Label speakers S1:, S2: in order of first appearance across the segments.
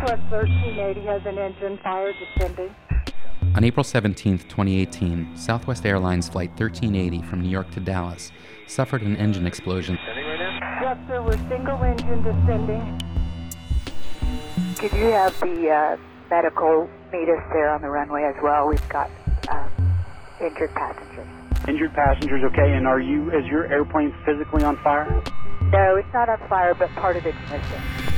S1: Southwest 1380 has an engine fire descending.
S2: On April 17, 2018, Southwest Airlines Flight 1380 from New York to Dallas suffered an engine explosion.
S1: Yes, sir, we're single engine descending. Could you have the uh, medical meet us there on the runway as well? We've got uh, injured passengers.
S3: Injured passengers, okay. And are you, is your airplane physically on fire?
S1: No, it's not on fire, but part of it's missing.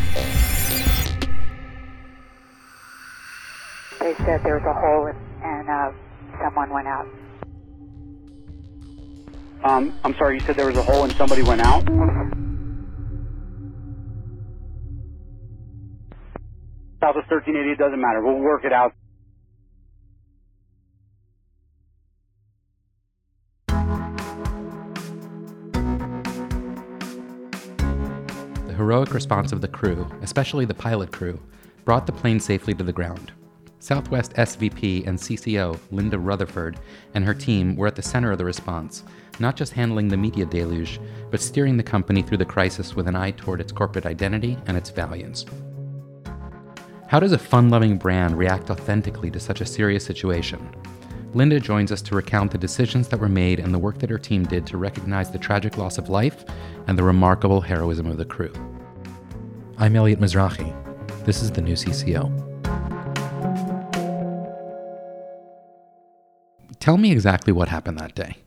S1: They said there was a hole and, and uh, someone went out.
S3: Um, I'm sorry, you said there was a hole and somebody went out? Southwest 1380, it doesn't matter. We'll work it out.
S2: The heroic response of the crew, especially the pilot crew, brought the plane safely to the ground. Southwest SVP and CCO Linda Rutherford and her team were at the center of the response, not just handling the media deluge, but steering the company through the crisis with an eye toward its corporate identity and its values. How does a fun loving brand react authentically to such a serious situation? Linda joins us to recount the decisions that were made and the work that her team did to recognize the tragic loss of life and the remarkable heroism of the crew. I'm Elliot Mizrahi. This is the new CCO. Tell me exactly what happened that day.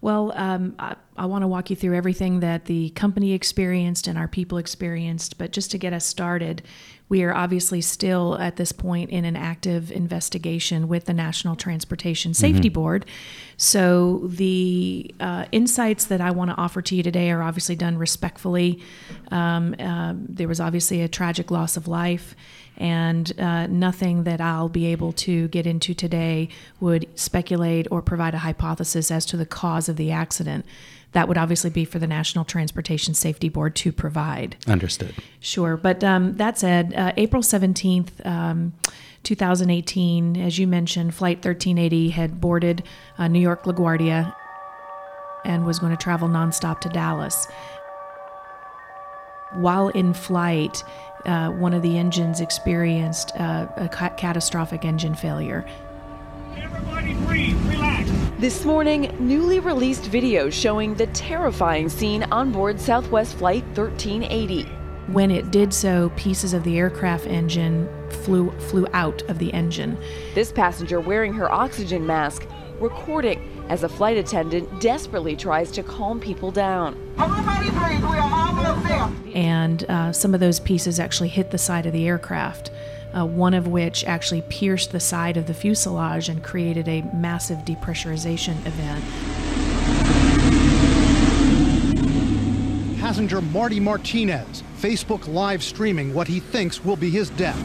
S4: Well, um, I, I want to walk you through everything that the company experienced and our people experienced. But just to get us started, we are obviously still at this point in an active investigation with the National Transportation Safety mm-hmm. Board. So the uh, insights that I want to offer to you today are obviously done respectfully. Um, uh, there was obviously a tragic loss of life and uh, nothing that I'll be able to get into today would speculate or provide a hypothesis as to the cause of the accident. That would obviously be for the National Transportation Safety Board to provide.
S2: Understood.
S4: Sure. But um, that said, uh, April 17th, um, 2018, as you mentioned, Flight 1380 had boarded uh, New York LaGuardia and was going to travel nonstop to Dallas. While in flight, uh, one of the engines experienced uh, a ca- catastrophic engine failure.
S5: Everybody breathe, relax.
S6: This morning, newly released video showing the terrifying scene on board Southwest Flight 1380.
S4: When it did so, pieces of the aircraft engine flew flew out of the engine.
S6: This passenger wearing her oxygen mask recording as a flight attendant desperately tries to calm people down.
S4: And uh, some of those pieces actually hit the side of the aircraft. Uh, one of which actually pierced the side of the fuselage and created a massive depressurization event.
S7: Passenger Marty Martinez, Facebook live streaming what he thinks will be his death.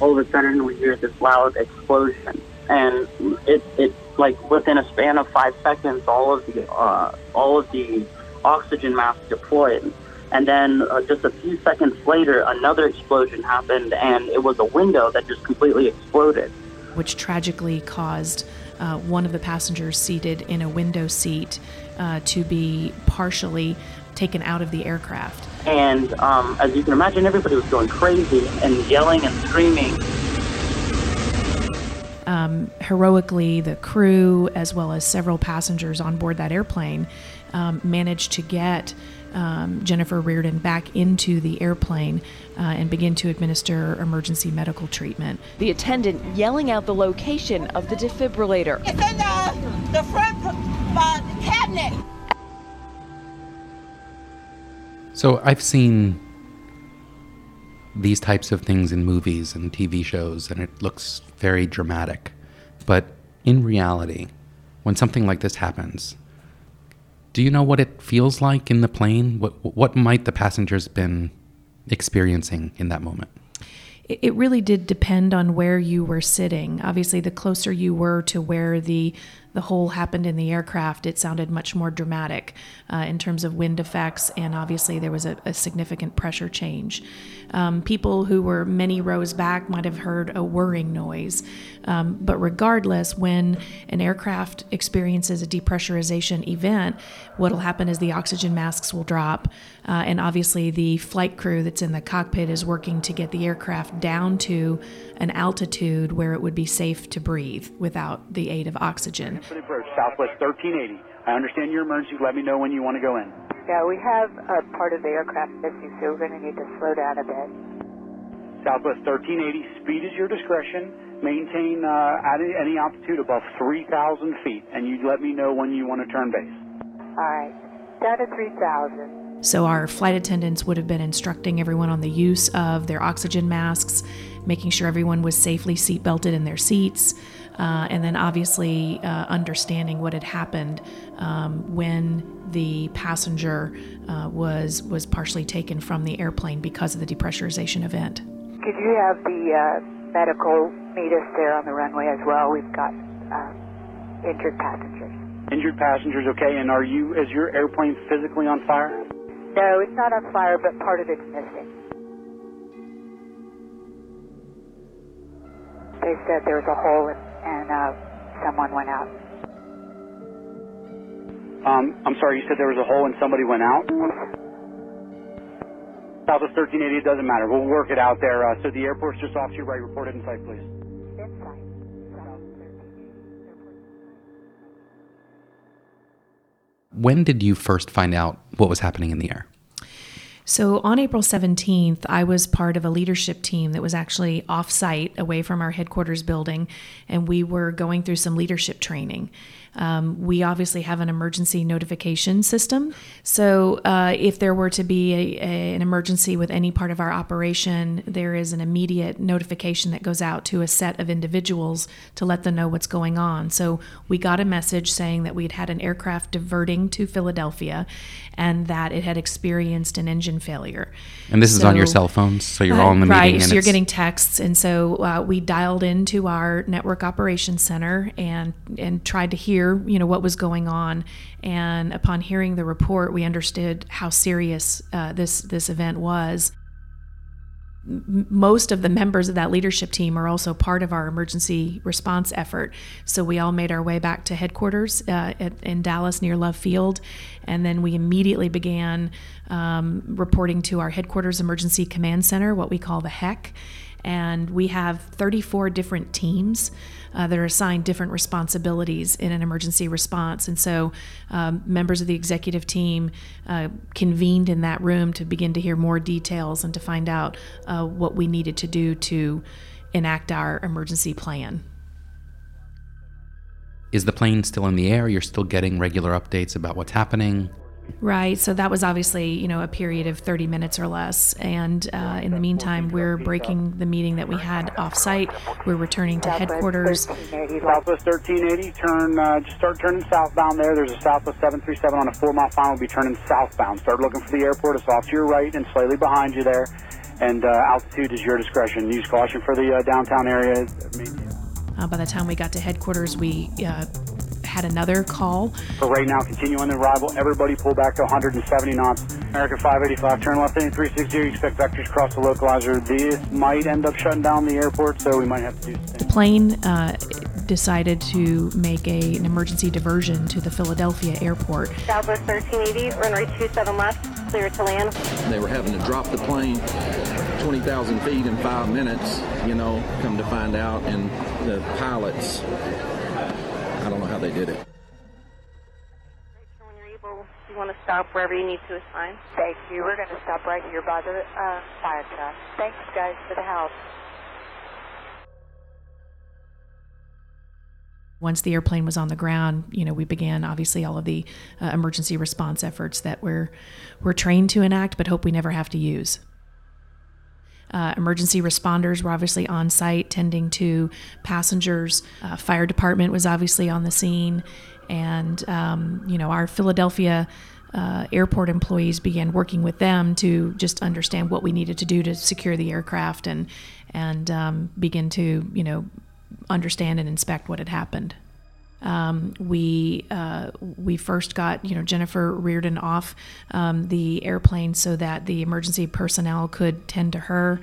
S8: All of a sudden, we hear this loud explosion and it it like within a span of five seconds, all of the uh, all of the oxygen masks deployed, and then uh, just a few seconds later, another explosion happened, and it was a window that just completely exploded,
S4: which tragically caused uh, one of the passengers seated in a window seat uh, to be partially taken out of the aircraft.
S8: And um, as you can imagine, everybody was going crazy and yelling and screaming
S4: um, heroically, the crew, as well as several passengers on board that airplane, um, managed to get um, Jennifer Riordan back into the airplane uh, and begin to administer emergency medical treatment.
S6: The attendant yelling out the location of the defibrillator.
S9: It's in the, the front uh, cabinet.
S2: So I've seen these types of things in movies and TV shows, and it looks very dramatic. But in reality, when something like this happens, do you know what it feels like in the plane? What what might the passengers been experiencing in that moment?
S4: It really did depend on where you were sitting. Obviously, the closer you were to where the the hole happened in the aircraft, it sounded much more dramatic uh, in terms of wind effects, and obviously there was a, a significant pressure change. Um, people who were many rows back might have heard a whirring noise, um, but regardless, when an aircraft experiences a depressurization event, what will happen is the oxygen masks will drop, uh, and obviously the flight crew that's in the cockpit is working to get the aircraft down to an altitude where it would be safe to breathe without the aid of oxygen.
S3: Approach, Southwest 1380. I understand your emergency. Let me know when you want to go in.
S1: Yeah, we have a part of the aircraft missing, so we're going to need to slow down a bit.
S3: Southwest 1380. Speed is your discretion. Maintain uh, at any altitude above 3,000 feet, and you let me know when you want to turn base.
S1: All right, down to 3,000.
S4: So, our flight attendants would have been instructing everyone on the use of their oxygen masks, making sure everyone was safely seat belted in their seats, uh, and then obviously uh, understanding what had happened um, when the passenger uh, was was partially taken from the airplane because of the depressurization event.
S1: Could you have the uh, medical meet us there on the runway as well? We've got um, injured passengers.
S3: Injured passengers, okay. And are you, is your airplane physically on fire?
S1: No, it's not on fire, but part of it's missing. They said there was a hole and, and uh, someone went out.
S3: Um, I'm sorry, you said there was a hole and somebody went out? Southwest 1380, it doesn't matter. We'll work it out there. Uh, so the airport's just off to your right. Report it in sight, please.
S1: Inside.
S2: When did you first find out what was happening in the air?
S4: So on April 17th, I was part of a leadership team that was actually off site away from our headquarters building, and we were going through some leadership training. Um, we obviously have an emergency notification system. So, uh, if there were to be a, a, an emergency with any part of our operation, there is an immediate notification that goes out to a set of individuals to let them know what's going on. So, we got a message saying that we'd had an aircraft diverting to Philadelphia and that it had experienced an engine failure.
S2: And this so, is on your cell phones, so you're uh, all in the
S4: right,
S2: meeting.
S4: Right, so you're getting texts, and so uh, we dialed into our network operations center and and tried to hear hear, you know, what was going on. And upon hearing the report, we understood how serious uh, this this event was. Most of the members of that leadership team are also part of our emergency response effort. So we all made our way back to headquarters uh, at, in Dallas near Love Field, and then we immediately began um, reporting to our headquarters emergency command center, what we call the HEC and we have 34 different teams uh, that are assigned different responsibilities in an emergency response. And so, um, members of the executive team uh, convened in that room to begin to hear more details and to find out uh, what we needed to do to enact our emergency plan.
S2: Is the plane still in the air? You're still getting regular updates about what's happening?
S4: Right. So that was obviously, you know, a period of 30 minutes or less. And uh, in the meantime, we're breaking the meeting that we had off site. We're returning to headquarters.
S3: Southwest 1380, turn, uh, just start turning southbound there. There's a Southwest 737 on a four mile final. We'll be turning southbound. Start looking for the airport. It's off to your right and slightly behind you there. And uh, altitude is your discretion. Use caution for the uh, downtown area.
S4: Uh, by the time we got to headquarters, we uh, had another call.
S3: For right now, continue on the arrival. Everybody pull back to 170 knots. America 585, turn left in 360. You expect vectors cross the localizer. This might end up shutting down the airport, so we might have to do something.
S4: The plane uh, decided to make a, an emergency diversion to the Philadelphia airport.
S10: Southwest 1380, runway 27 left, clear to land.
S11: They were having to drop the plane 20,000 feet in five minutes, you know, come to find out, and the pilots I don't know how they did it.
S10: When you're able, you want to stop wherever you need to assign.
S1: Thank you. We're going to stop right here by the uh, fire truck. Thanks, guys, for the help.
S4: Once the airplane was on the ground, you know, we began obviously all of the uh, emergency response efforts that we're we're trained to enact, but hope we never have to use. Uh, emergency responders were obviously on site tending to passengers. Uh, fire department was obviously on the scene, and um, you know our Philadelphia. Uh, airport employees began working with them to just understand what we needed to do to secure the aircraft and and um, begin to you know understand and inspect what had happened. Um, we uh, we first got you know Jennifer Riordan off um, the airplane so that the emergency personnel could tend to her,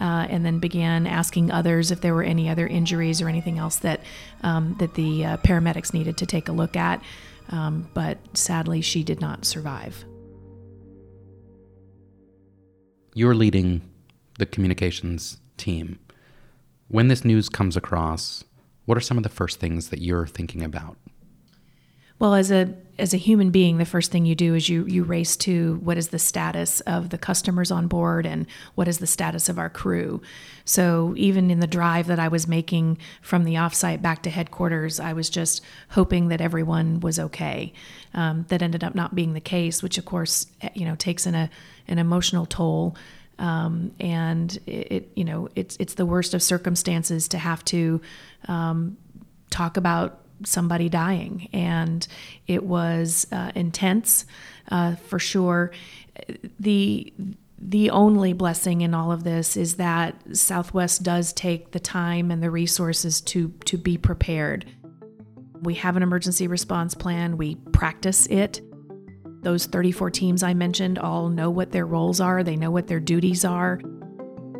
S4: uh, and then began asking others if there were any other injuries or anything else that um, that the uh, paramedics needed to take a look at. Um, but sadly, she did not survive.
S2: You're leading the communications team. When this news comes across, what are some of the first things that you're thinking about?
S4: Well, as a as a human being, the first thing you do is you you race to what is the status of the customers on board and what is the status of our crew. So even in the drive that I was making from the offsite back to headquarters, I was just hoping that everyone was okay. Um, that ended up not being the case, which of course eh, you know takes an a an emotional toll. Um, and it, it, you know it's it's the worst of circumstances to have to um, talk about somebody dying, and it was uh, intense uh, for sure. The the only blessing in all of this is that Southwest does take the time and the resources to to be prepared. We have an emergency response plan. We practice it. Those 34 teams I mentioned all know what their roles are. They know what their duties are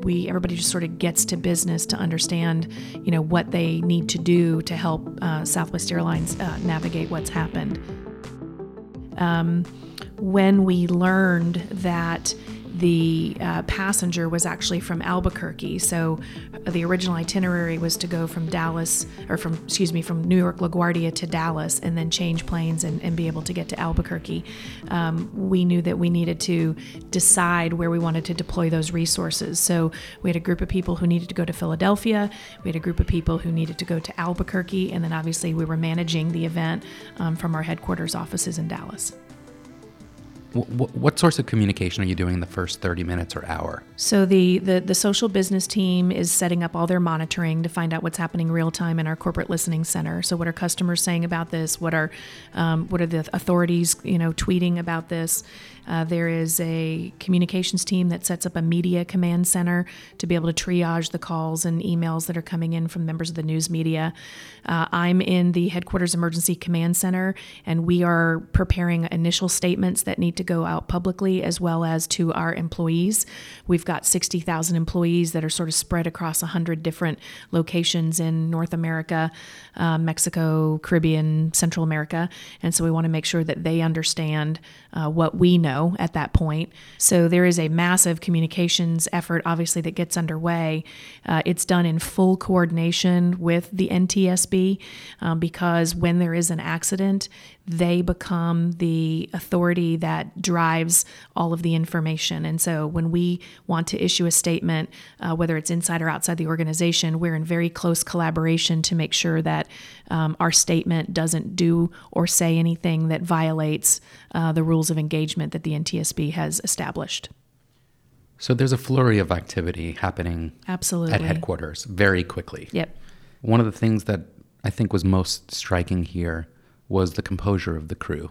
S4: we everybody just sort of gets to business to understand, you know, what they need to do to help uh, Southwest Airlines uh, navigate what's happened. Um, when we learned that the uh, passenger was actually from Albuquerque. So the original itinerary was to go from Dallas, or from, excuse me, from New York LaGuardia to Dallas and then change planes and, and be able to get to Albuquerque. Um, we knew that we needed to decide where we wanted to deploy those resources. So we had a group of people who needed to go to Philadelphia, we had a group of people who needed to go to Albuquerque, and then obviously we were managing the event um, from our headquarters offices in Dallas.
S2: What, what sorts of communication are you doing in the first 30 minutes or hour?
S4: So the, the the social business team is setting up all their monitoring to find out what's happening real time in our corporate listening center. So what are customers saying about this? What are um, what are the authorities you know tweeting about this? Uh, there is a communications team that sets up a media command center to be able to triage the calls and emails that are coming in from members of the news media. Uh, I'm in the headquarters emergency command center, and we are preparing initial statements that need to go out publicly as well as to our employees. We've got 60,000 employees that are sort of spread across 100 different locations in North America, uh, Mexico, Caribbean, Central America, and so we want to make sure that they understand uh, what we know at that point. So there is a massive communications effort, obviously, that gets underway. Uh, it's done in full coordination with the NTSB um, because when there is an accident, they become the authority that drives all of the information. And so when we want to issue a statement, uh, whether it's inside or outside the organization, we're in very close collaboration to make sure that um, our statement doesn't do or say anything that violates uh, the rules of engagement that the NTSB has established.
S2: So there's a flurry of activity happening
S4: Absolutely.
S2: at headquarters very quickly.
S4: Yep.
S2: One of the things that I think was most striking here was the composure of the crew.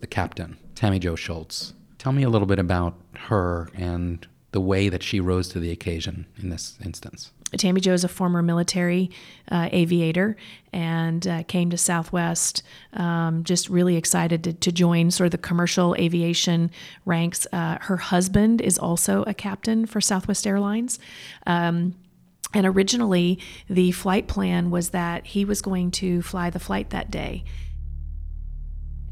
S2: The captain, Tammy Jo Shults. Tell me a little bit about her and the way that she rose to the occasion in this instance.
S4: Tammy Jo is a former military uh, aviator and uh, came to Southwest um, just really excited to, to, join sort of the commercial aviation ranks. Uh, her husband is also a captain for Southwest Airlines. Um, and originally, the flight plan was that he was going to fly the flight that day.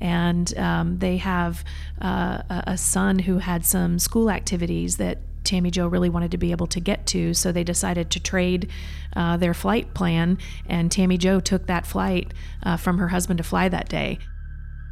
S4: And um, they have uh, a son who had some school activities that Tammy Jo really wanted to be able to get to. So they decided to trade uh, their flight plan, and Tammy Jo took that flight uh, from her husband to fly that day.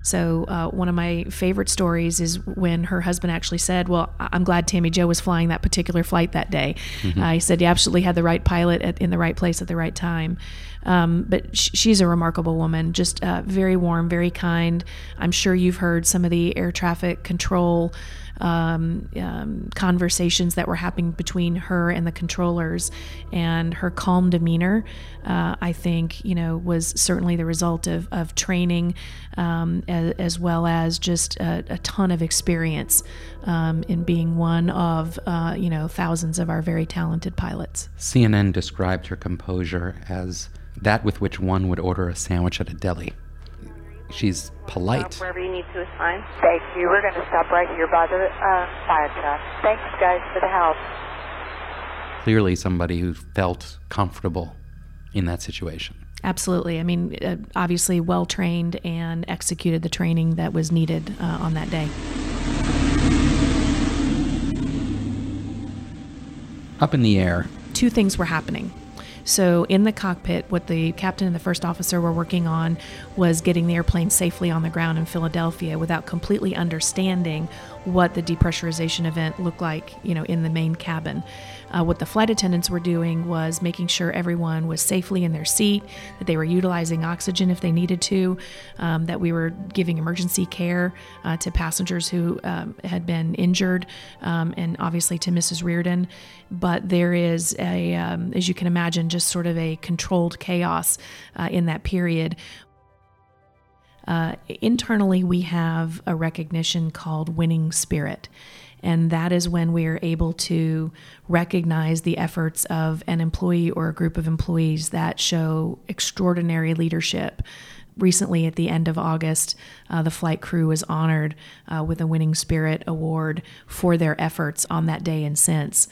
S4: So, uh, one of my favorite stories is when her husband actually said, Well, I'm glad Tammy Jo was flying that particular flight that day. Mm-hmm. Uh, he said, You absolutely had the right pilot at, in the right place at the right time. Um, but sh- she's a remarkable woman, just uh, very warm, very kind. I'm sure you've heard some of the air traffic control um, um, conversations that were happening between her and the controllers, and her calm demeanor, uh, I think, you know, was certainly the result of, of training um, as, as, well as just a, a ton of experience um, in being one of, uh, you know, thousands of our very talented pilots.
S2: CNN described her composure as that with which one would order a sandwich at a deli. She's polite.
S10: Wherever you need to is fine.
S1: Thank you. We're going to stop right here by the uh, fire truck. Thanks, guys, for the help.
S2: Clearly, somebody who felt comfortable in that situation.
S4: Absolutely. I mean, uh, obviously well trained and executed the training that was needed uh, on that day.
S2: Up in the air,
S4: Two things were happening. So, in the cockpit, what the captain and the first officer were working on was getting the airplane safely on the ground in Philadelphia without completely understanding what the depressurization event looked like, you know, in the main cabin. Uh, what the flight attendants were doing was making sure everyone was safely in their seat, that they were utilizing oxygen if they needed to, um, that we were giving emergency care uh, to passengers who um, had been injured, um, and obviously to Mrs. Riordan. But there is a, um, as you can imagine, just sort of a controlled chaos uh, in that period. Uh, internally, we have a recognition called winning spirit. And that is when we are able to recognize the efforts of an employee or a group of employees that show extraordinary leadership. Recently, at the end of August, uh, the flight crew was honored uh, with a Winning Spirit Award for their efforts on that day and since.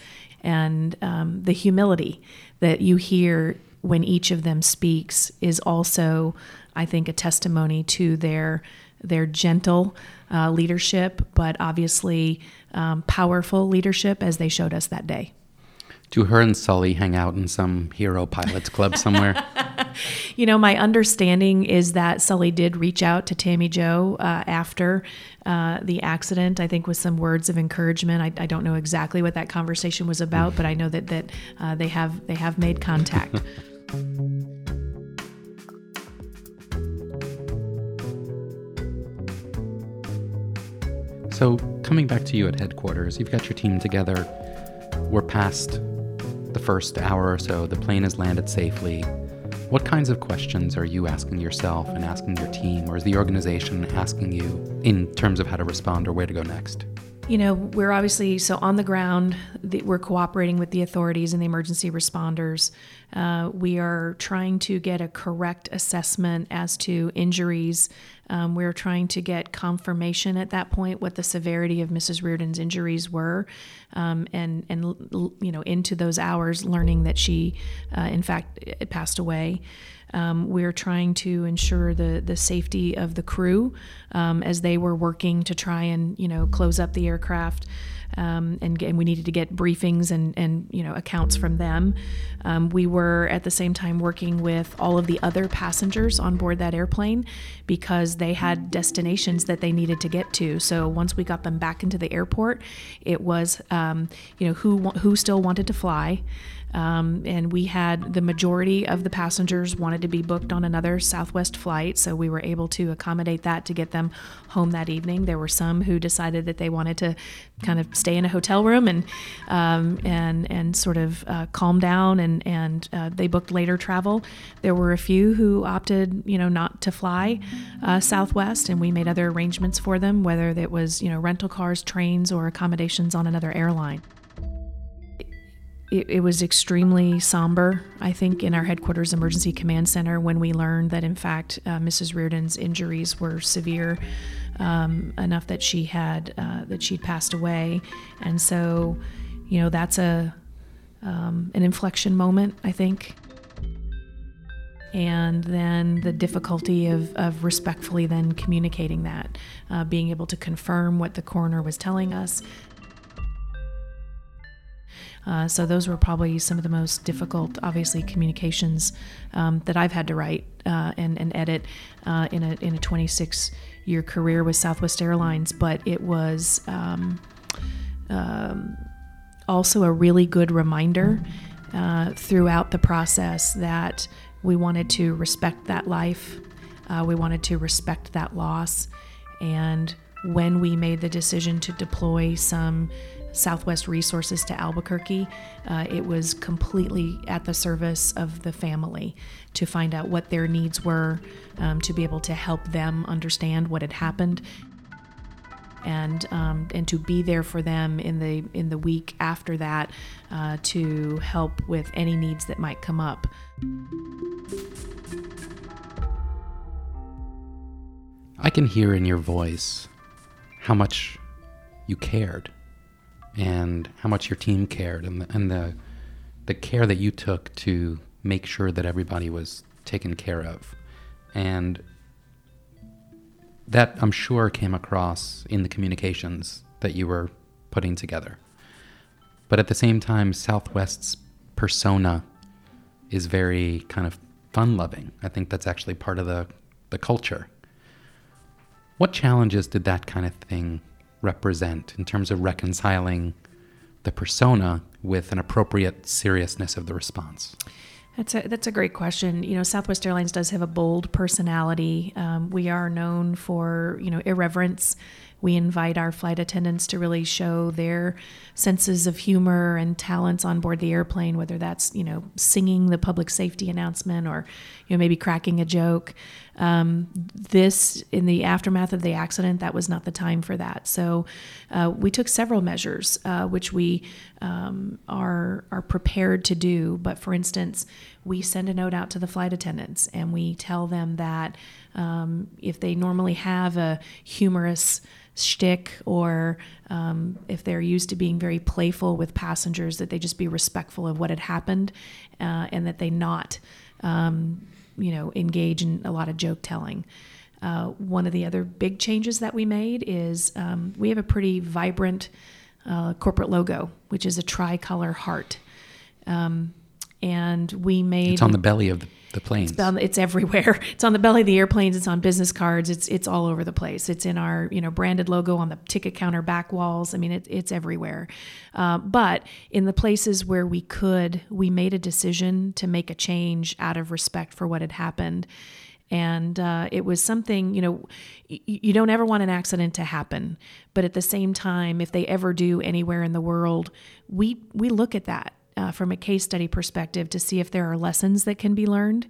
S4: And um, the humility that you hear when each of them speaks is also, I think, a testimony to their their gentle uh, leadership, but obviously um, powerful leadership as they showed us that day.
S2: Do her and Sully hang out in some hero pilots club somewhere?
S4: You know, my understanding is that Sully did reach out to Tammy Jo uh, after uh, the accident. I think with some words of encouragement. I, I don't know exactly what that conversation was about, but I know that that uh, they have they have made contact.
S2: So, coming back to you at headquarters, you've got your team together. We're past first hour or so. The plane has landed safely. What kinds of questions are you asking yourself and asking your team, or is the organization asking you in terms of how to respond or where to go next?
S4: You know, we're obviously so on the ground. The, we're cooperating with the authorities and the emergency responders. Uh, we are trying to get a correct assessment as to injuries. Um, we're trying to get confirmation at that point what the severity of Mrs. Riordan's injuries were, um, and and you know into those hours learning that she, uh, in fact, passed away. Um, we're trying to ensure the the safety of the crew um, as they were working to try and you know close up the aircraft. Um, and, and we needed to get briefings and, and you know accounts from them. Um, we were at the same time working with all of the other passengers on board that airplane because they had destinations that they needed to get to. So once we got them back into the airport, it was um, you know who who still wanted to fly. Um, and we had the majority of the passengers wanted to be booked on another Southwest flight, so we were able to accommodate that to get them home that evening. There were some who decided that they wanted to kind of stay in a hotel room and um, and and sort of uh, calm down, and and uh, they booked later travel. There were a few who opted, you know, not to fly uh, Southwest, and we made other arrangements for them, whether it was you know rental cars, trains, or accommodations on another airline it, it, was extremely somber, I think, in our headquarters emergency command center when we learned that, in fact, uh, Mrs. Riordan's injuries were severe um, enough that she had uh, that she'd passed away, and so, you know, that's a um, an inflection moment, I think. And then the difficulty of, of respectfully then communicating that, uh, being able to confirm what the coroner was telling us, uh, so those were probably some of the most difficult, obviously, communications um, that I've had to write uh, and, and edit uh, in a in a 26 year career with Southwest Airlines. But it was um, um, also a really good reminder uh, throughout the process that we wanted to respect that life, uh, we wanted to respect that loss, and when we made the decision to deploy some Southwest Resources to Albuquerque. Uh, it was completely at the service of the family to find out what their needs were, um, to be able to help them understand what had happened. And, um, and to be there for them in the in the week after that uh, to help with any needs that might come up.
S2: I can hear in your voice how much you cared and how much your team cared and the, and the the care that you took to make sure that everybody was taken care of. And that I'm sure came across in the communications that you were putting together. But at the same time, Southwest's persona is very kind of fun loving. I think that's actually part of the, the culture. What challenges did that kind of thing represent in terms of reconciling the persona with an appropriate seriousness of the response?
S4: That's a that's a great question. You know, Southwest Airlines does have a bold personality. Um, we are known for you know irreverence. We invite our flight attendants to really show their senses of humor and talents on board the airplane, whether that's you know singing the public safety announcement or you know maybe cracking a joke. Um, this in the aftermath of the accident, that was not the time for that. So uh, we took several measures, uh, which we um, are are prepared to do. But for instance, we send a note out to the flight attendants and we tell them that um, if they normally have a humorous shtick or um, if they're used to being very playful with passengers, that they just be respectful of what had happened uh, and that they not, um, you know, engage in a lot of joke telling. Uh, one of the other big changes that we made is um, we have a pretty vibrant uh, corporate logo, which is a tricolor heart. Um, and we made
S2: it's on the belly of the, the planes.
S4: It's, it's, everywhere. It's on the belly of the airplanes. It's on business cards. It's it's all over the place. It's in our you know branded logo on the ticket counter back walls. I mean, it, it's everywhere. Uh, but in the places where we could, we made a decision to make a change out of respect for what had happened. And uh, it was something, you know, y- you don't ever want an accident to happen. But at the same time, if they ever do anywhere in the world, we, we look at that uh, from a case study perspective to see if there are lessons that can be learned.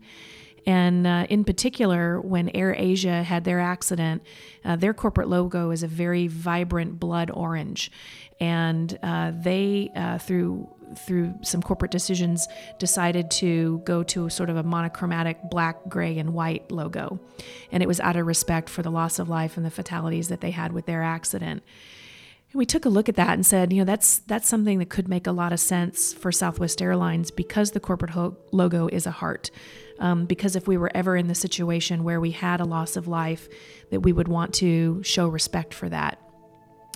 S4: And uh, in particular, when Air Asia had their accident, uh, their corporate logo is a very vibrant blood orange. And uh, they, uh, through through some corporate decisions, decided to go to sort of a monochromatic black, gray, and white logo. And it was out of respect for the loss of life and the fatalities that they had with their accident we took a look at that and said, you know, that's that's something that could make a lot of sense for Southwest Airlines because the corporate ho- logo is a heart. Um, because if we were ever in the situation where we had a loss of life, that we would want to show respect for that.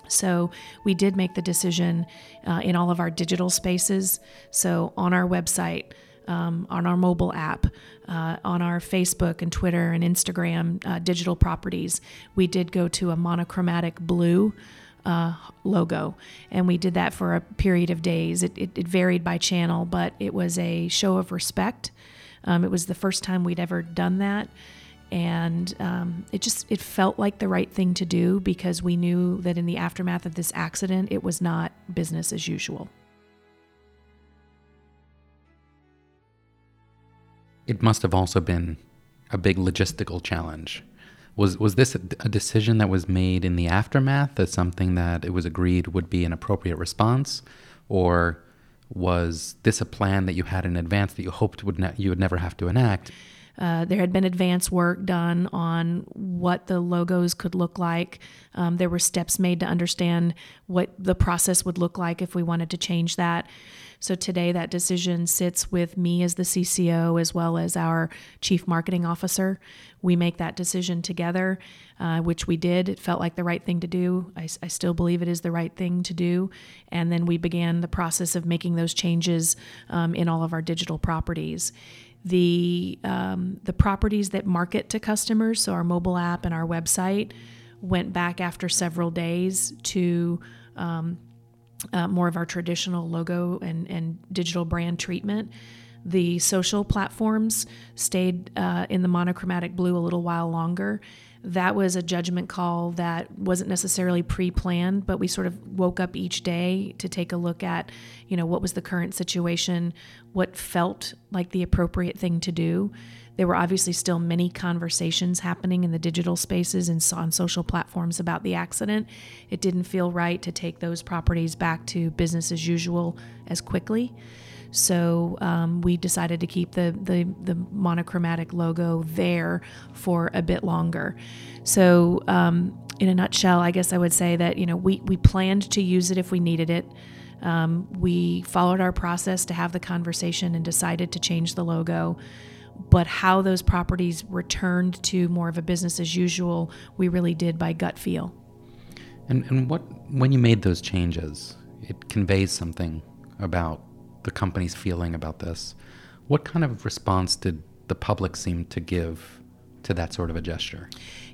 S4: So we did make the decision uh, in all of our digital spaces. So on our website. Um, on our mobile app, uh, on our Facebook and Twitter and Instagram uh, digital properties. We did go to a monochromatic blue uh, logo. And we did that for a period of days. It, it, it varied by channel, but it was a show of respect. Um, it was the first time we'd ever done that. And um, it just it felt like the right thing to do because we knew that in the aftermath of this accident, it was not business as usual.
S2: It must have also been a big logistical challenge was was this a decision that was made in the aftermath as something that it was agreed would be an appropriate response, or was this a plan that you had in advance that you hoped would ne- you would never have to enact?
S4: Uh, there had been advance work done on what the logos could look like. Um, there were steps made to understand what the process would look like if we wanted to change that. So today, that decision sits with me as the CCO as well as our chief marketing officer. We make that decision together, uh, which we did. It felt like the right thing to do. I, I, still believe it is the right thing to do. And then we began the process of making those changes um, in all of our digital properties the um, the properties that market to customers, so our mobile app and our website, went back after several days to um, uh, more of our traditional logo and, and digital brand treatment. The social platforms stayed uh, in the monochromatic blue a little while longer. That was a judgment call that wasn't necessarily pre-planned, but we sort of woke up each day to take a look at, you know, what was the current situation, what felt like the appropriate thing to do. There were obviously still many conversations happening in the digital spaces and on social platforms about the accident. It didn't feel right to take those properties back to business as usual as quickly. So um, we decided to keep the, the, the monochromatic logo there for a bit longer. So um, in a nutshell, I guess I would say that you know we we planned to use it if we needed it. Um, we followed our process to have the conversation and decided to change the logo. But how those properties returned to more of a business as usual, we really did by gut feel.
S2: And, and what when you made those changes, it conveys something about the company's feeling about this. What kind of response did the public seem to give to that sort of a gesture?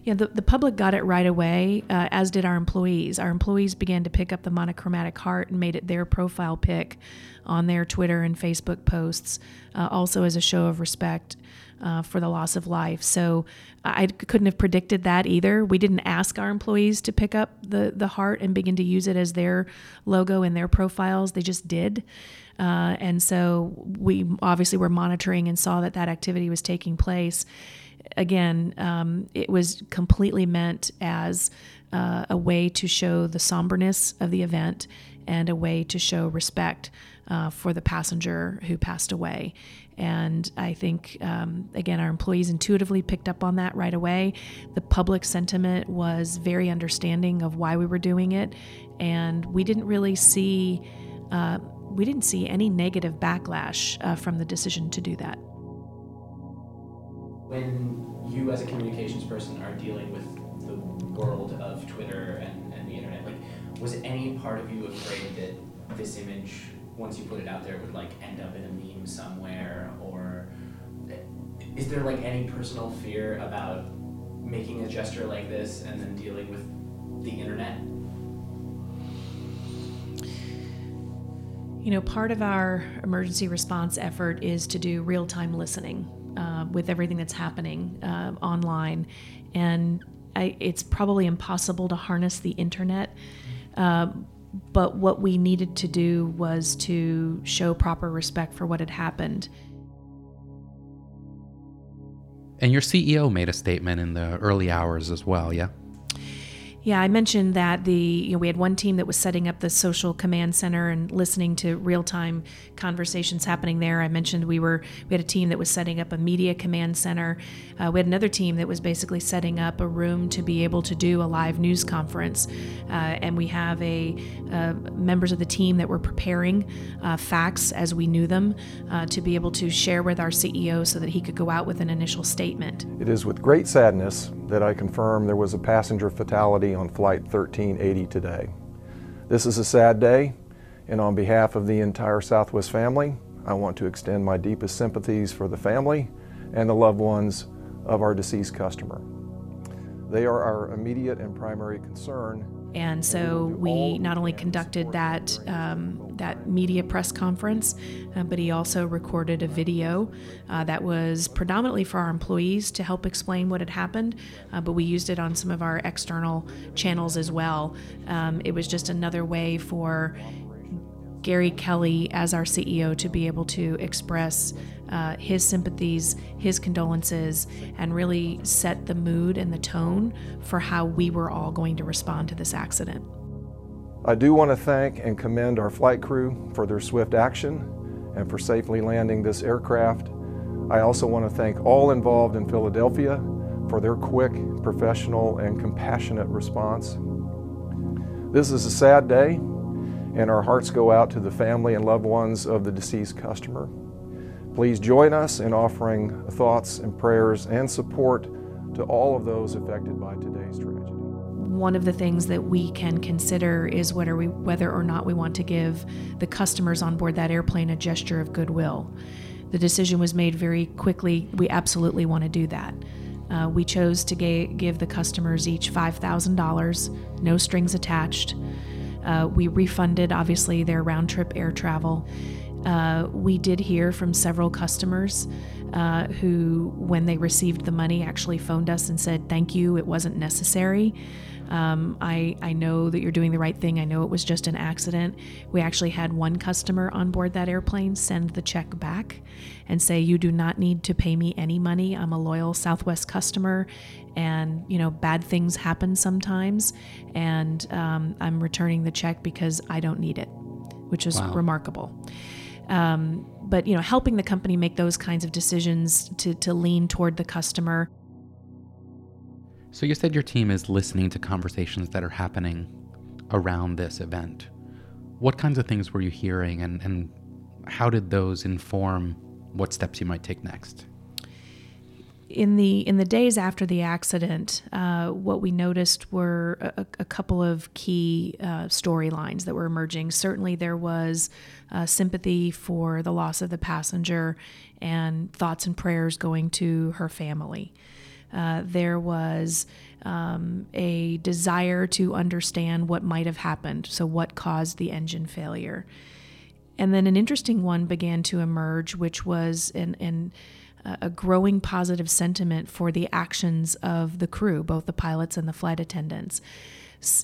S4: Yeah, the, the public got it right away, uh, as did our employees. Our employees began to pick up the monochromatic heart and made it their profile pic on their Twitter and Facebook posts, uh, also as a show of respect uh, for the loss of life. So I couldn't have predicted that either. We didn't ask our employees to pick up the, the heart and begin to use it as their logo in their profiles, they just did. Uh, and so we obviously were monitoring and saw that that activity was taking place again, um, it was completely meant as uh, a way to show the somberness of the event and a way to show respect uh, for the passenger who passed away. And I think, um, again, our employees intuitively picked up on that right away. The public sentiment was very understanding of why we were doing it. And we didn't really see. Uh, we didn't see any negative backlash uh, from the decision to do that
S12: when you as a communications person are dealing with the world of Twitter and, and the internet, like was any part of you afraid that this image, once you put it out there, it would like end up in a meme somewhere, or is there like any personal fear about making a gesture like this and then dealing with the internet?
S4: You know, part of our emergency response effort is to do real time listening uh, with everything that's happening uh, online. And I, it's probably impossible to harness the internet. Uh, but what we needed to do was to show proper respect for what had happened.
S2: And your CEO made a statement in the early hours as well, yeah?
S4: Yeah, I mentioned that the you know we had one team that was setting up the social command center and listening to real time conversations happening there. I mentioned we were we had a team that was setting up a media command center. Uh, we had another team that was basically setting up a room to be able to do a live news conference, uh, and we have a uh, members of the team that were preparing uh, facts as we knew them uh, to be able to share with our CEO so that he could go out with an initial statement.
S13: It is with great sadness that I confirm there was a passenger fatality on Flight 1380 today. This is a sad day, and on behalf of the entire Southwest family, I want to extend my deepest sympathies for the family and the loved ones of our deceased customer. They are our immediate and primary concern
S4: and so we not only conducted that um, that media press conference, uh, but he also recorded a video uh, that was predominantly for our employees to help explain what had happened. Uh, but we used it on some of our external channels as well. Um, it was just another way for Gary Kelly, as our CEO, to be able to express uh, his sympathies, his condolences, and really set the mood and the tone for how we were all going to respond to this accident.
S13: I do want to thank and commend our flight crew for their swift action and for safely landing this aircraft. I also want to thank all involved in Philadelphia for their quick, professional, and compassionate response. This is a sad day, and our hearts go out to the family and loved ones of the deceased customer. Please join us in offering thoughts and prayers and support to all of those affected by today's tragedy.
S4: One of the things that we can consider is whether, we, whether or not we want to give the customers on board that airplane a gesture of goodwill. The decision was made very quickly. We absolutely want to do that. Uh, we chose to ga- give the customers each $5,000, no strings attached. Uh, we refunded, obviously, their round trip air travel. Uh, we did hear from several customers uh, who, when they received the money, actually phoned us and said, Thank you, it wasn't necessary. Um, I, I know that you're doing the right thing. I know it was just an accident. We actually had one customer on board that airplane send the check back and say, You do not need to pay me any money. I'm a loyal Southwest customer, and, you know, bad things happen sometimes. And um, I'm returning the check because I don't need it, which is wow. remarkable. Um, but you know, helping the company make those kinds of decisions to to lean toward the customer.
S2: So you said your team is listening to conversations that are happening around this event. What kinds of things were you hearing, and, and how did those inform what steps you might take next?
S4: In the in the days after the accident, uh, what we noticed were a, a couple of key uh, storylines that were emerging. Certainly, there was uh, sympathy for the loss of the passenger, and thoughts and prayers going to her family. Uh, there was um, a desire to understand what might have happened, so what caused the engine failure. And then an interesting one began to emerge, which was an, an a growing positive sentiment for the actions of the crew, both the pilots and the flight attendants.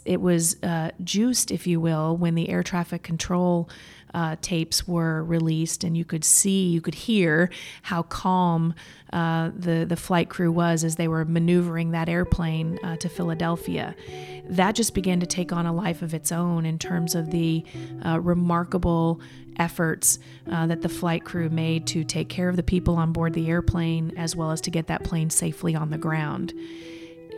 S4: It was uh, juiced, if you will, when the air traffic control uh, tapes were released, and you could see, you could hear how calm uh, the the flight crew was as they were maneuvering that airplane uh, to Philadelphia. That just began to take on a life of its own in terms of the uh, remarkable efforts uh, that the flight crew made to take care of the people on board the airplane as well as to get that plane safely on the ground.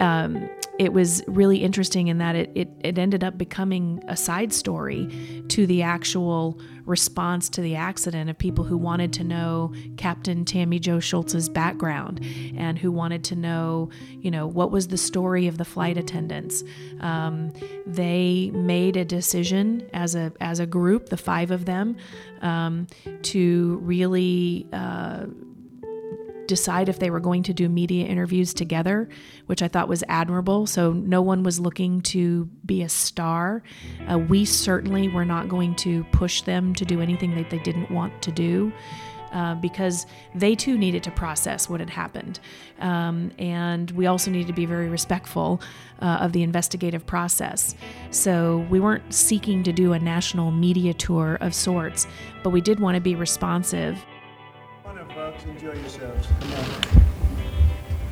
S4: Um, it was really interesting in that it, it, it ended up becoming a side story to the actual response to the accident of people who wanted to know Captain Tammy Jo Shults's background and who wanted to know, you know, what was the story of the flight attendants. Um, they made a decision as a as a group, the five of them, um, to really. Uh, decide if they were going to do media interviews together, which I thought was admirable. So no one was looking to be a star. Uh, we certainly were not going to push them to do anything that they didn't want to do. Uh, because they too needed to process what had happened. Um, and we also needed to be very respectful uh, of the investigative process. So we weren't seeking to do a national media tour of sorts, but we did want to be responsive
S14: Enjoy yourselves. Come on.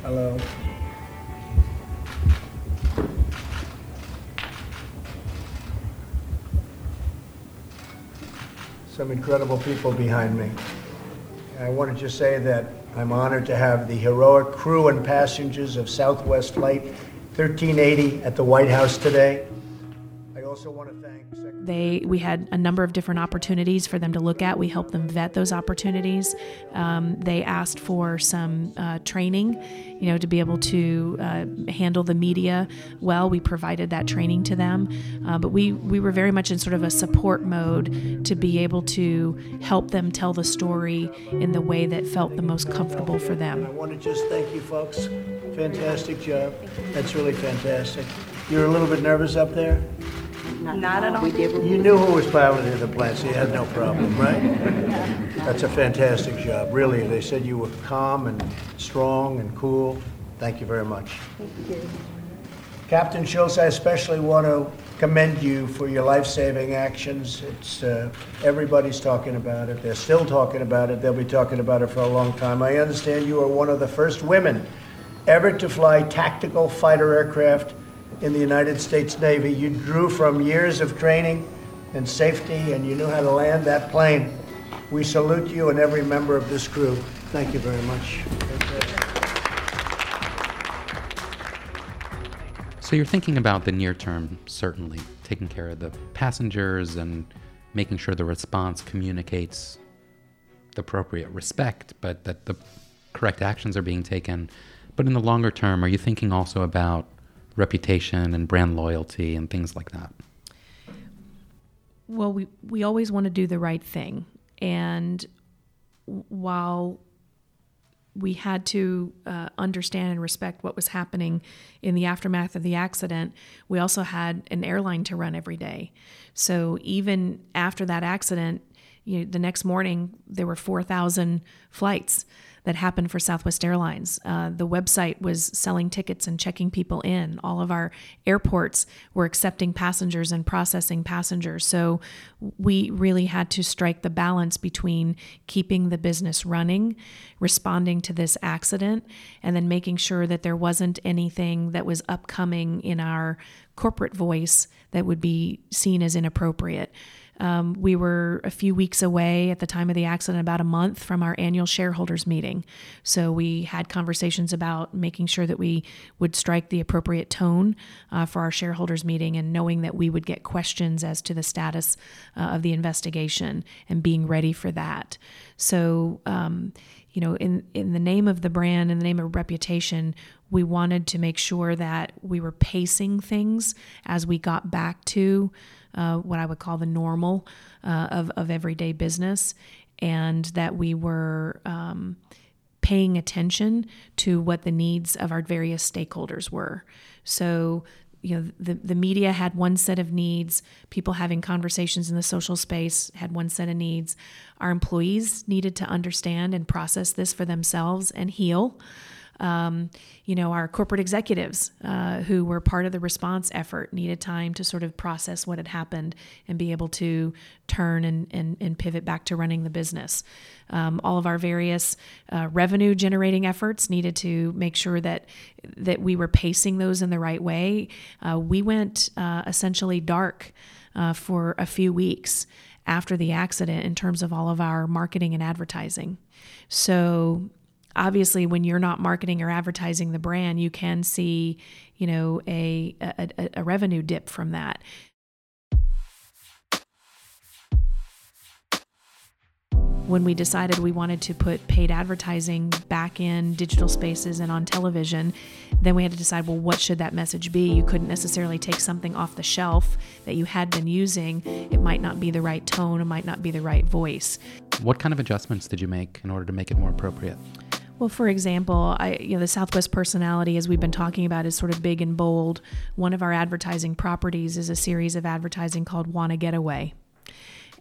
S14: Hello. Some incredible people behind me. I wanted to just say that I'm honored to have the heroic crew and passengers of Southwest Flight 1380 at the White House today. Also want to thank
S4: they we had a number of different opportunities for them to look at. We helped them vet those opportunities. Um, they asked for some uh, training, you know, to be able to uh, handle the media well. We provided that training to them, uh, but we we were very much in sort of a support mode to be able to help them tell the story in the way that felt the most comfortable for them.
S14: I want to just thank you, folks. Fantastic job. That's really fantastic. You're a little bit nervous up there.
S10: Not at all.
S14: You knew who was piloting the plane, so you had no problem, right? That's a fantastic job, really. They said you were calm and strong and cool. Thank you very much.
S10: Thank you.
S14: Captain Shults, I especially want to commend you for your life-saving actions. It's uh, everybody's talking about it. They're still talking about it. They'll be talking about it for a long time. I understand you are one of the first women ever to fly tactical fighter aircraft in the United States Navy. You drew from years of training and safety, and you knew how to land that plane. We salute you and every member of this crew. Thank you very much.
S2: So you're thinking about the near term, certainly, taking care of the passengers and making sure the response communicates the appropriate respect, but that the correct actions are being taken. But in the longer term, are you thinking also about reputation and brand loyalty and things like that?
S4: Well, we, we always want to do the right thing. And while we had to uh, understand and respect what was happening in the aftermath of the accident, we also had an airline to run every day. So even after that accident, you know, the next morning there were 4,000 flights that happened for Southwest Airlines. Uh, the website was selling tickets and checking people in. All of our airports were accepting passengers and processing passengers. So we really had to strike the balance between keeping the business running, responding to this accident, and then making sure that there wasn't anything that was upcoming in our corporate voice that would be seen as inappropriate. Um, we were a few weeks away at the time of the accident, about a month from our annual shareholders meeting. So we had conversations about making sure that we would strike the appropriate tone uh, for our shareholders meeting and knowing that we would get questions as to the status uh, of the investigation and being ready for that. So, um, you know, in, in the name of the brand, in the name of reputation, we wanted to make sure that we were pacing things as we got back to uh, what I would call the normal uh, of, of everyday business, and that we were um, paying attention to what the needs of our various stakeholders were. So, you know, the, the media had one set of needs, people having conversations in the social space had one set of needs. Our employees needed to understand and process this for themselves and heal. Um, you know, our corporate executives uh, who were part of the response effort needed time to sort of process what had happened and be able to turn and, and, and pivot back to running the business. Um, all of our various uh, revenue generating efforts needed to make sure that that we were pacing those in the right way. Uh, we went uh, essentially dark uh, for a few weeks after the accident in terms of all of our marketing and advertising. So obviously when you're not marketing or advertising the brand you can see you know a, a, a revenue dip from that when we decided we wanted to put paid advertising back in digital spaces and on television, then we had to decide well, what should that message be? You couldn't necessarily take something off the shelf that you had been using. It might not be the right tone, it might not be the right voice.
S2: What kind of adjustments did you make in order to make it more appropriate?
S4: Well, for example, I, you know, the Southwest personality, as we've been talking about, is sort of big and bold. One of our advertising properties is a series of advertising called "Wanna Get Away."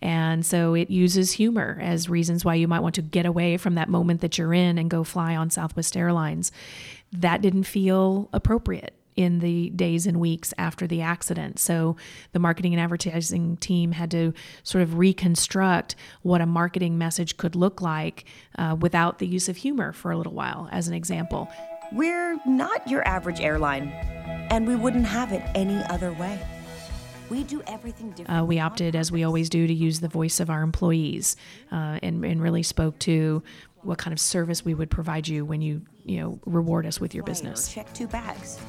S4: And so it uses humor as reasons why you might want to get away from that moment that you're in and go fly on Southwest Airlines. That didn't feel appropriate in the days and weeks after the accident. So the marketing and advertising team had to sort of reconstruct what a marketing message could look like uh, without the use of humor for a little while, as an example.
S15: We're not your average airline, and we wouldn't have it any other way. We do everything different.
S4: Uh, we opted, as we always do, to use the voice of our employees uh, and, and really spoke to what kind of service we would provide you when you, you know, reward us with your business.
S15: Check two bags.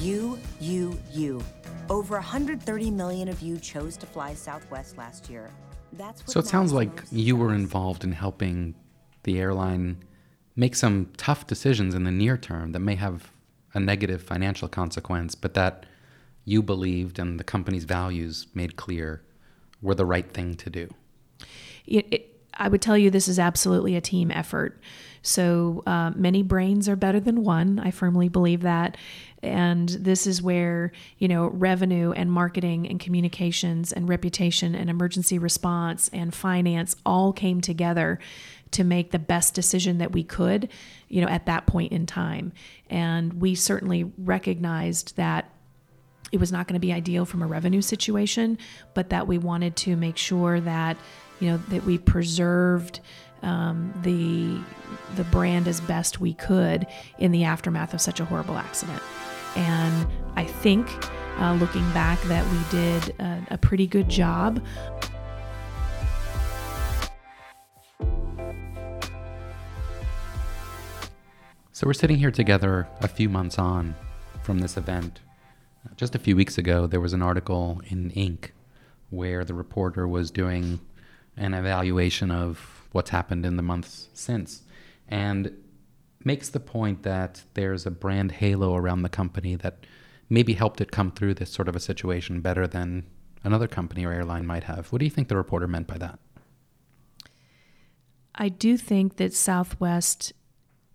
S15: You, you, you. Over 130 million of you chose to fly Southwest last year. That's what
S2: so it sounds like you were involved in helping the airline make some tough decisions in the near term that may have a negative financial consequence, but that you believed and the company's values made clear were the right thing to do.
S4: It, it, I would tell you this is absolutely a team effort. So uh, many brains are better than one. I firmly believe that. And this is where, you know, revenue and marketing and communications and reputation and emergency response and finance all came together to make the best decision that we could, you know, at that point in time. And we certainly recognized that it was not going to be ideal from a revenue situation, but that we wanted to make sure that, you know, that we preserved um, the the brand as best we could in the aftermath of such a horrible accident. And I think, uh, looking back, that we did a, a pretty good job.
S2: So we're sitting here together a few months on from this event. Just a few weeks ago, there was an article in Inc. where the reporter was doing an evaluation of what's happened in the months since and makes the point that there's a brand halo around the company that maybe helped it come through this sort of a situation better than another company or airline might have. What do you think the reporter meant by that?
S4: I do think that Southwest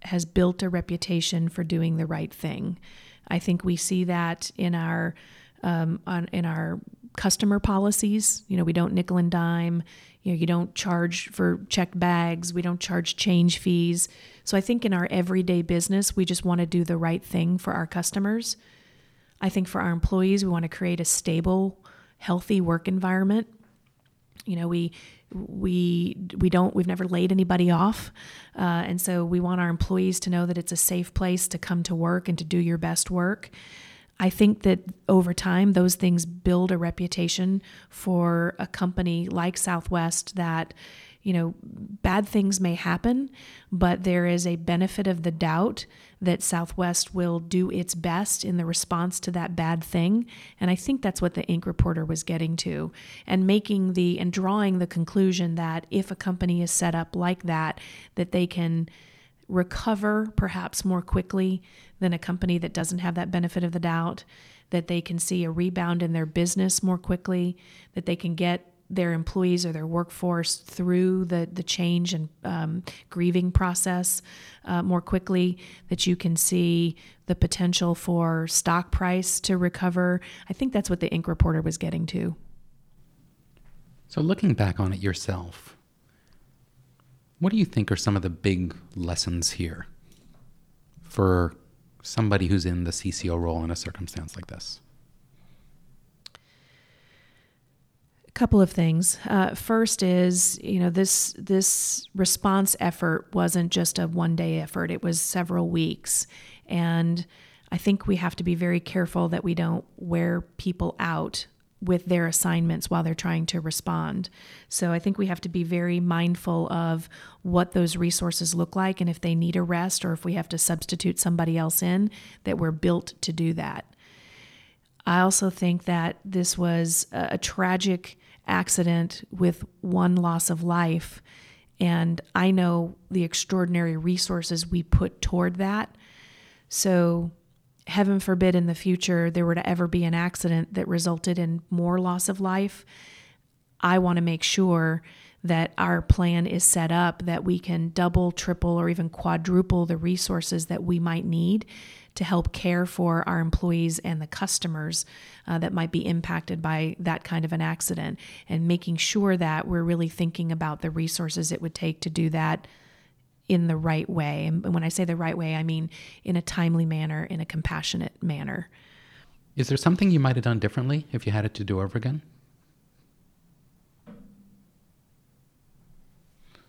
S4: has built a reputation for doing the right thing. I think we see that in our um, on, in our customer policies. You know, we don't nickel and dime. You know, you don't charge for checked bags. We don't charge change fees. So I think in our everyday business, we just want to do the right thing for our customers. I think for our employees, we want to create a stable, healthy work environment. You know, we we we don't we've never laid anybody off, uh, and so we want our employees to know that it's a safe place to come to work and to do your best work. I think that over time, those things build a reputation for a company like Southwest that, you know, bad things may happen, but there is a benefit of the doubt that Southwest will do its best in the response to that bad thing. And I think that's what the Inc. reporter was getting to and making the and drawing the conclusion that if a company is set up like that, that they can recover perhaps more quickly than a company that doesn't have that benefit of the doubt, that they can see a rebound in their business more quickly, that they can get their employees or their workforce through the, the change and um, grieving process uh, more quickly, that you can see the potential for stock price to recover. I think that's what the Inc. reporter was getting to.
S2: So, looking back on it yourself, what do you think are some of the big lessons here for somebody who's in the CCO role in a circumstance like this?
S4: A couple of things. Uh, first is, you know, this this response effort wasn't just a one day effort; it was several weeks, and I think we have to be very careful that we don't wear people out with their assignments while they're trying to respond. So I think we have to be very mindful of what those resources look like and if they need a rest or if we have to substitute somebody else in, that we're built to do that. I also think that this was a, a tragic accident with one loss of life. And I know the extraordinary resources we put toward that. So heaven forbid in the future there were to ever be an accident that resulted in more loss of life, I want to make sure that our plan is set up that we can double, triple, or even quadruple the resources that we might need to help care for our employees and the customers uh, that might be impacted by that kind of an accident, and making sure that we're really thinking about the resources it would take to do that in the right way. And when I say the right way, I mean in a timely manner, in a compassionate manner.
S2: Is there something you might have done differently if you had it to do over again?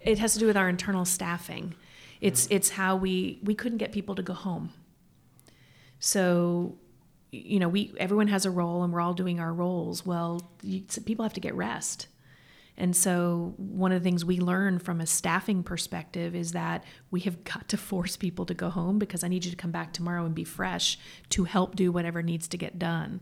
S4: It has to do with our internal staffing. It's it's how we we couldn't get people to go home. So, you know, we everyone has a role and we're all doing our roles. Well, you, people have to get rest. And so, one of the things we learn from a staffing perspective is that we have got to force people to go home because I need you to come back tomorrow and be fresh to help do whatever needs to get done.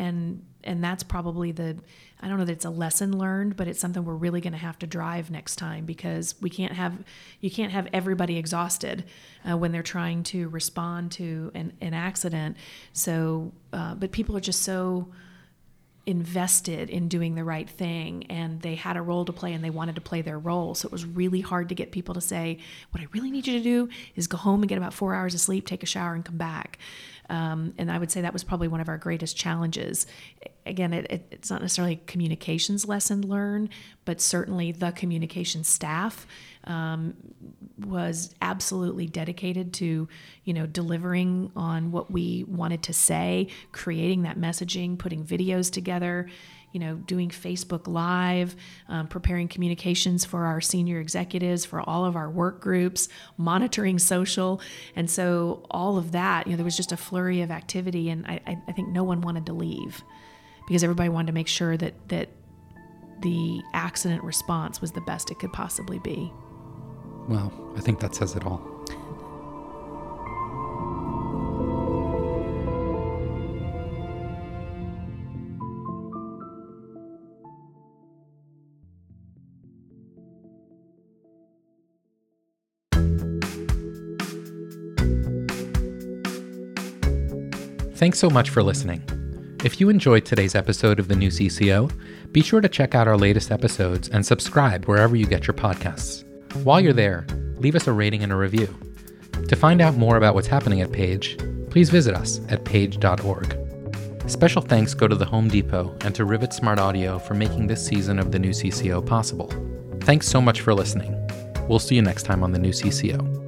S4: And and that's probably the I don't know that it's a lesson learned, but it's something we're really going to have to drive next time because we can't have you can't have everybody exhausted uh, when they're trying to respond to an, an accident. So, uh, but people are just so invested in doing the right thing and they had a role to play and they wanted to play their role. So it was really hard to get people to say, What I really need you to do is go home and get about four hours of sleep, take a shower, and come back. Um, and I would say that was probably one of our greatest challenges. Again, it, it, it's not necessarily a communications lesson learned, but certainly the communication staff um, was absolutely dedicated to, you know, delivering on what we wanted to say, creating that messaging, putting videos together, you know, doing Facebook Live, um, preparing communications for our senior executives, for all of our work groups, monitoring social. And so all of that, you know, there was just a flurry of activity. And I, I think no one wanted to leave because everybody wanted to make sure that, that the accident response was the best it could possibly be.
S2: Well, I think that says it all. Thanks so much for listening. If you enjoyed today's episode of the new CCO, be sure to check out our latest episodes and subscribe wherever you get your podcasts. While you're there, leave us a rating and a review. To find out more about what's happening at Page, please visit us at page.org. Special thanks go to the Home Depot and to Rivet Smart Audio for making this season of the new CCO possible. Thanks so much for listening. We'll see you next time on the new CCO.